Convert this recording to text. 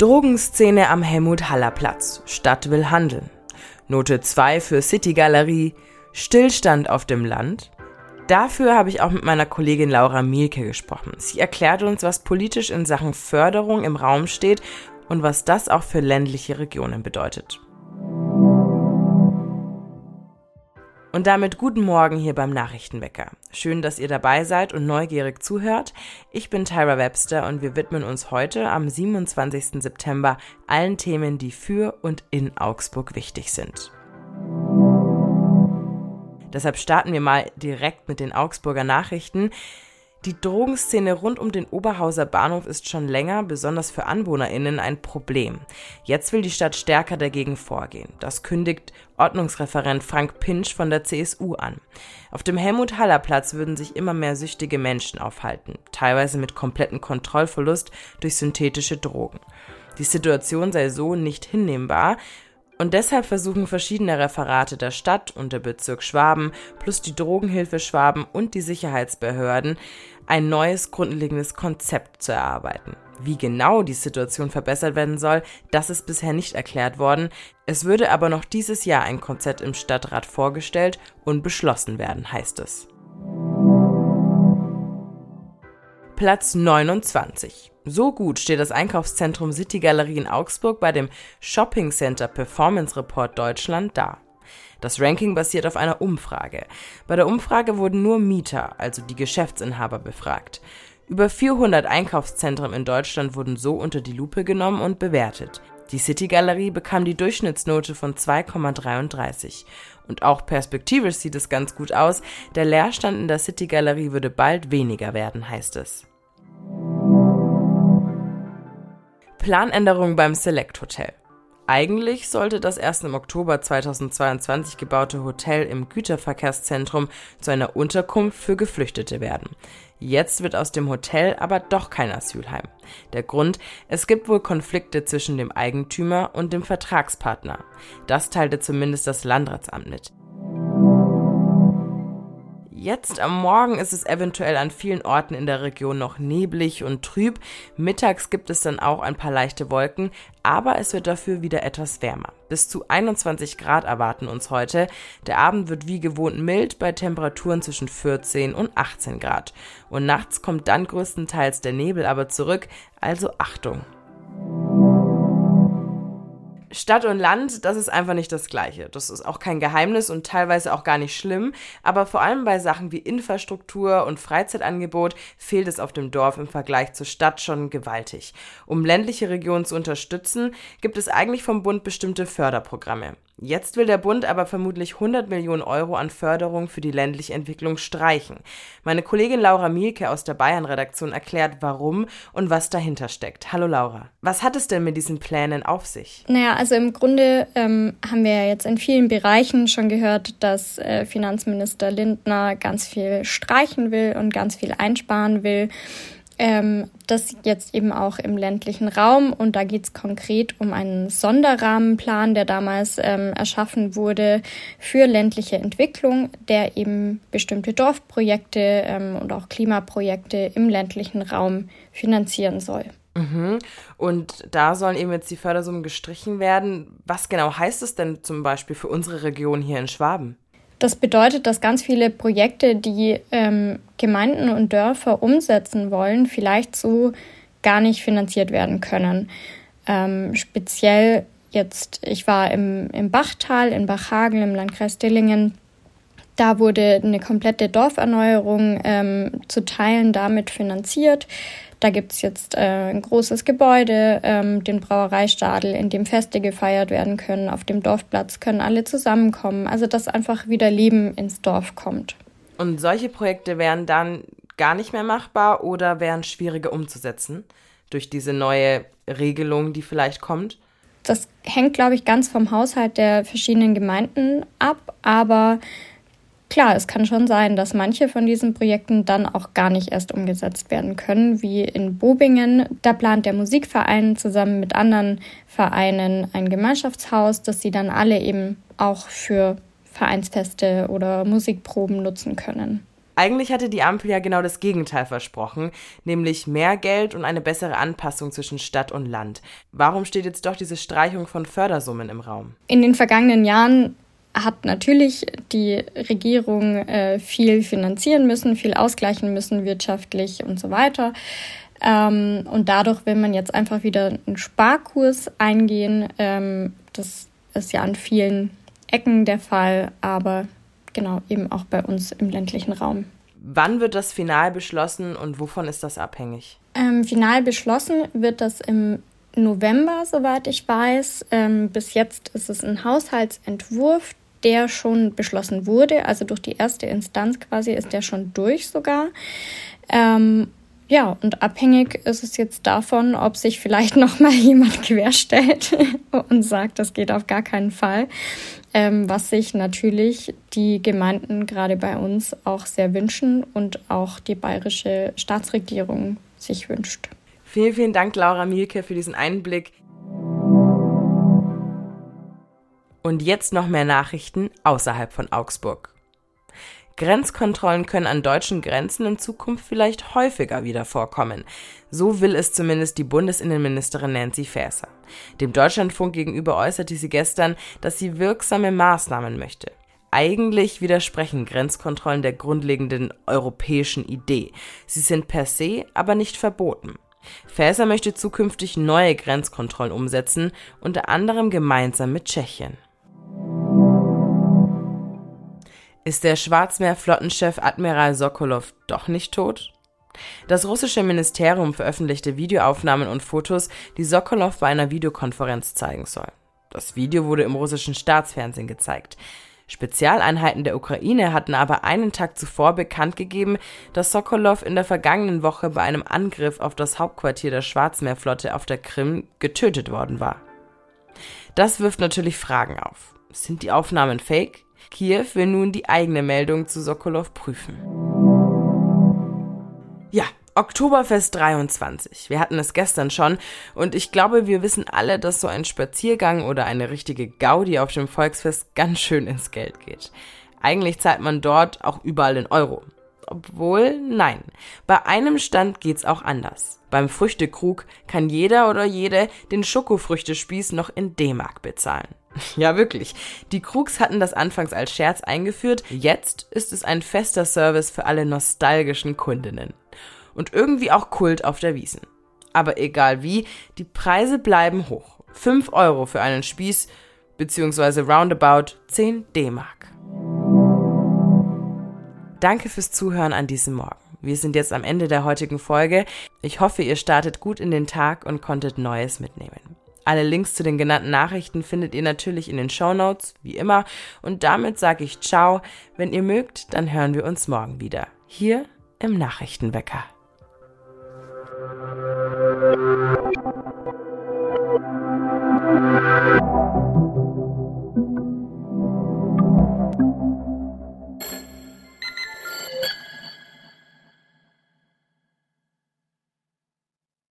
Drogenszene am Helmut-Haller-Platz. Stadt will handeln. Note 2 für City Galerie. Stillstand auf dem Land. Dafür habe ich auch mit meiner Kollegin Laura Mielke gesprochen. Sie erklärt uns, was politisch in Sachen Förderung im Raum steht und was das auch für ländliche Regionen bedeutet. Und damit guten Morgen hier beim Nachrichtenwecker. Schön, dass ihr dabei seid und neugierig zuhört. Ich bin Tyra Webster und wir widmen uns heute am 27. September allen Themen, die für und in Augsburg wichtig sind. Deshalb starten wir mal direkt mit den Augsburger Nachrichten. Die Drogenszene rund um den Oberhauser Bahnhof ist schon länger, besonders für AnwohnerInnen, ein Problem. Jetzt will die Stadt stärker dagegen vorgehen. Das kündigt Ordnungsreferent Frank Pinsch von der CSU an. Auf dem Helmut-Haller-Platz würden sich immer mehr süchtige Menschen aufhalten, teilweise mit kompletten Kontrollverlust durch synthetische Drogen. Die Situation sei so nicht hinnehmbar und deshalb versuchen verschiedene Referate der Stadt und der Bezirk Schwaben plus die Drogenhilfe Schwaben und die Sicherheitsbehörden ein neues grundlegendes Konzept zu erarbeiten. Wie genau die Situation verbessert werden soll, das ist bisher nicht erklärt worden. Es würde aber noch dieses Jahr ein Konzept im Stadtrat vorgestellt und beschlossen werden, heißt es. Platz 29. So gut steht das Einkaufszentrum City Galerie in Augsburg bei dem Shopping Center Performance Report Deutschland da. Das Ranking basiert auf einer Umfrage. Bei der Umfrage wurden nur Mieter, also die Geschäftsinhaber, befragt. Über 400 Einkaufszentren in Deutschland wurden so unter die Lupe genommen und bewertet. Die City Galerie bekam die Durchschnittsnote von 2,33. Und auch perspektivisch sieht es ganz gut aus. Der Leerstand in der City Galerie würde bald weniger werden, heißt es. Planänderung beim Select Hotel. Eigentlich sollte das erst im Oktober 2022 gebaute Hotel im Güterverkehrszentrum zu einer Unterkunft für Geflüchtete werden. Jetzt wird aus dem Hotel aber doch kein Asylheim. Der Grund, es gibt wohl Konflikte zwischen dem Eigentümer und dem Vertragspartner. Das teilte zumindest das Landratsamt mit. Jetzt am Morgen ist es eventuell an vielen Orten in der Region noch neblig und trüb. Mittags gibt es dann auch ein paar leichte Wolken, aber es wird dafür wieder etwas wärmer. Bis zu 21 Grad erwarten uns heute. Der Abend wird wie gewohnt mild bei Temperaturen zwischen 14 und 18 Grad. Und nachts kommt dann größtenteils der Nebel aber zurück, also Achtung. Stadt und Land, das ist einfach nicht das Gleiche. Das ist auch kein Geheimnis und teilweise auch gar nicht schlimm. Aber vor allem bei Sachen wie Infrastruktur und Freizeitangebot fehlt es auf dem Dorf im Vergleich zur Stadt schon gewaltig. Um ländliche Regionen zu unterstützen, gibt es eigentlich vom Bund bestimmte Förderprogramme. Jetzt will der Bund aber vermutlich 100 Millionen Euro an Förderung für die ländliche Entwicklung streichen. Meine Kollegin Laura Mielke aus der Bayern-Redaktion erklärt, warum und was dahinter steckt. Hallo Laura. Was hat es denn mit diesen Plänen auf sich? Naja, also im Grunde ähm, haben wir ja jetzt in vielen Bereichen schon gehört, dass äh, Finanzminister Lindner ganz viel streichen will und ganz viel einsparen will ähm, das jetzt eben auch im ländlichen Raum. Und da geht es konkret um einen Sonderrahmenplan, der damals ähm, erschaffen wurde für ländliche Entwicklung, der eben bestimmte Dorfprojekte ähm, und auch Klimaprojekte im ländlichen Raum finanzieren soll. Mhm. Und da sollen eben jetzt die Fördersummen gestrichen werden. Was genau heißt es denn zum Beispiel für unsere Region hier in Schwaben? Das bedeutet, dass ganz viele Projekte, die ähm, Gemeinden und Dörfer umsetzen wollen, vielleicht so gar nicht finanziert werden können. Ähm, speziell jetzt, ich war im, im Bachtal, in Bachhagen im Landkreis Dillingen. Da wurde eine komplette Dorferneuerung ähm, zu Teilen damit finanziert. Da gibt es jetzt äh, ein großes Gebäude, ähm, den Brauereistadel, in dem Feste gefeiert werden können. Auf dem Dorfplatz können alle zusammenkommen. Also dass einfach wieder Leben ins Dorf kommt. Und solche Projekte wären dann gar nicht mehr machbar oder wären schwieriger umzusetzen durch diese neue Regelung, die vielleicht kommt? Das hängt, glaube ich, ganz vom Haushalt der verschiedenen Gemeinden ab. Aber Klar, es kann schon sein, dass manche von diesen Projekten dann auch gar nicht erst umgesetzt werden können, wie in Bobingen. Da plant der Musikverein zusammen mit anderen Vereinen ein Gemeinschaftshaus, das sie dann alle eben auch für Vereinsfeste oder Musikproben nutzen können. Eigentlich hatte die Ampel ja genau das Gegenteil versprochen, nämlich mehr Geld und eine bessere Anpassung zwischen Stadt und Land. Warum steht jetzt doch diese Streichung von Fördersummen im Raum? In den vergangenen Jahren hat natürlich die Regierung äh, viel finanzieren müssen, viel ausgleichen müssen wirtschaftlich und so weiter. Ähm, und dadurch will man jetzt einfach wieder einen Sparkurs eingehen. Ähm, das ist ja an vielen Ecken der Fall, aber genau, eben auch bei uns im ländlichen Raum. Wann wird das final beschlossen und wovon ist das abhängig? Ähm, final beschlossen wird das im November, soweit ich weiß. Ähm, bis jetzt ist es ein Haushaltsentwurf, der schon beschlossen wurde. Also durch die erste Instanz quasi ist der schon durch sogar. Ähm, ja, und abhängig ist es jetzt davon, ob sich vielleicht noch mal jemand querstellt und sagt, das geht auf gar keinen Fall. Ähm, was sich natürlich die Gemeinden gerade bei uns auch sehr wünschen und auch die bayerische Staatsregierung sich wünscht. Vielen, vielen Dank, Laura Mielke, für diesen Einblick. Und jetzt noch mehr Nachrichten außerhalb von Augsburg. Grenzkontrollen können an deutschen Grenzen in Zukunft vielleicht häufiger wieder vorkommen. So will es zumindest die Bundesinnenministerin Nancy Faeser. Dem Deutschlandfunk gegenüber äußerte sie gestern, dass sie wirksame Maßnahmen möchte. Eigentlich widersprechen Grenzkontrollen der grundlegenden europäischen Idee. Sie sind per se aber nicht verboten. Faeser möchte zukünftig neue Grenzkontrollen umsetzen, unter anderem gemeinsam mit Tschechien. Ist der Schwarzmeerflottenchef Admiral Sokolov doch nicht tot? Das russische Ministerium veröffentlichte Videoaufnahmen und Fotos, die Sokolov bei einer Videokonferenz zeigen soll. Das Video wurde im russischen Staatsfernsehen gezeigt. Spezialeinheiten der Ukraine hatten aber einen Tag zuvor bekannt gegeben, dass Sokolov in der vergangenen Woche bei einem Angriff auf das Hauptquartier der Schwarzmeerflotte auf der Krim getötet worden war. Das wirft natürlich Fragen auf. Sind die Aufnahmen fake? Kiew will nun die eigene Meldung zu Sokolov prüfen. Oktoberfest 23. Wir hatten es gestern schon und ich glaube, wir wissen alle, dass so ein Spaziergang oder eine richtige Gaudi auf dem Volksfest ganz schön ins Geld geht. Eigentlich zahlt man dort auch überall in Euro. Obwohl, nein. Bei einem Stand geht's auch anders. Beim Früchtekrug kann jeder oder jede den Schokofrüchtespieß noch in D-Mark bezahlen. Ja, wirklich. Die Krugs hatten das anfangs als Scherz eingeführt, jetzt ist es ein fester Service für alle nostalgischen Kundinnen. Und irgendwie auch Kult auf der Wiesen. Aber egal wie, die Preise bleiben hoch. 5 Euro für einen Spieß, beziehungsweise roundabout 10 D-Mark. Danke fürs Zuhören an diesem Morgen. Wir sind jetzt am Ende der heutigen Folge. Ich hoffe, ihr startet gut in den Tag und konntet Neues mitnehmen. Alle Links zu den genannten Nachrichten findet ihr natürlich in den Show Notes, wie immer. Und damit sage ich ciao. Wenn ihr mögt, dann hören wir uns morgen wieder. Hier im Nachrichtenwecker.